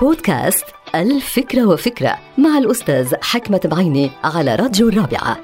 بودكاست الفكرة وفكرة مع الأستاذ حكمة بعيني على راديو الرابعة.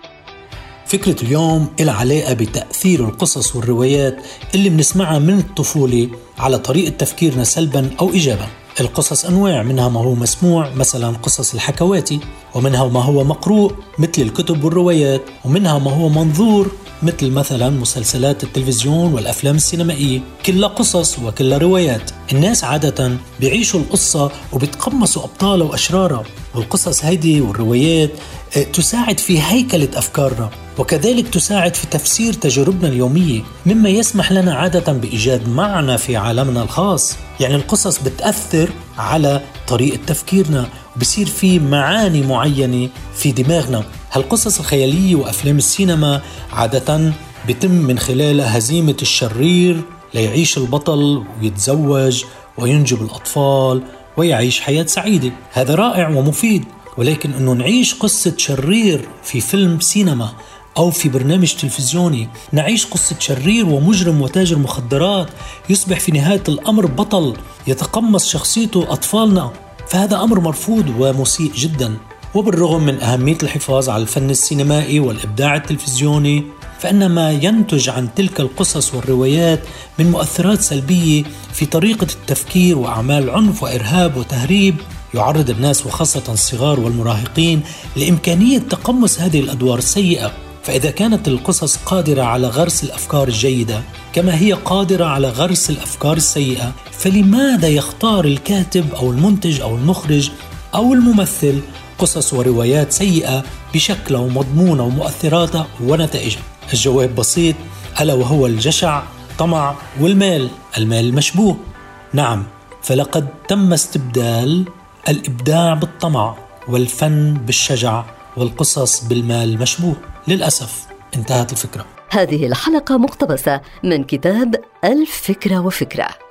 فكرة اليوم إلها علاقة بتأثير القصص والروايات اللي بنسمعها من الطفولة على طريقة تفكيرنا سلبا أو إيجابا. القصص أنواع منها ما هو مسموع مثلا قصص الحكواتي ومنها ما هو مقروء مثل الكتب والروايات ومنها ما هو منظور مثل مثلا مسلسلات التلفزيون والأفلام السينمائية. كلها قصص وكلها روايات. الناس عاده بيعيشوا القصة وبيتقمصوا أبطالها وأشرارها. والقصص هيدي والروايات آه، تساعد في هيكلة افكارنا وكذلك تساعد في تفسير تجاربنا اليومية مما يسمح لنا عادة بإيجاد معنى في عالمنا الخاص. يعني القصص بتأثر على طريقة تفكيرنا وبصير في معاني معينة في دماغنا. هالقصص الخيالية وأفلام السينما عادة بتم من خلالها هزيمة الشرير ليعيش البطل ويتزوج وينجب الأطفال ويعيش حياة سعيدة. هذا رائع ومفيد ولكن أنه نعيش قصة شرير في فيلم سينما أو في برنامج تلفزيوني. نعيش قصة شرير ومجرم وتاجر مخدرات يصبح في نهاية الأمر بطل يتقمص شخصيته أطفالنا. فهذا أمر مرفوض ومسيء جدا. وبالرغم من أهمية الحفاظ على الفن السينمائي والإبداع التلفزيوني فإن ما ينتج عن تلك القصص والروايات من مؤثرات سلبية في طريقة التفكير وأعمال عنف وإرهاب وتهريب يعرض الناس وخاصة الصغار والمراهقين لإمكانية تقمص هذه الأدوار السيئة. فإذا كانت القصص قادرة على غرس الأفكار الجيدة كما هي قادرة على غرس الأفكار السيئة فلماذا يختار الكاتب أو المنتج أو المخرج أو الممثل قصص وروايات سيئة بشكلها ومضمونها ومؤثراتها ونتائجها الجواب بسيط ألا وهو الجشع طمع والمال المال المشبوه. نعم فلقد تم استبدال الإبداع بالطمع والفن بالشجع. والقصص بالمال المشبوه للأسف انتهت الفكرة. هذه الحلقة مقتبسة من كتاب الفكرة وفكرة.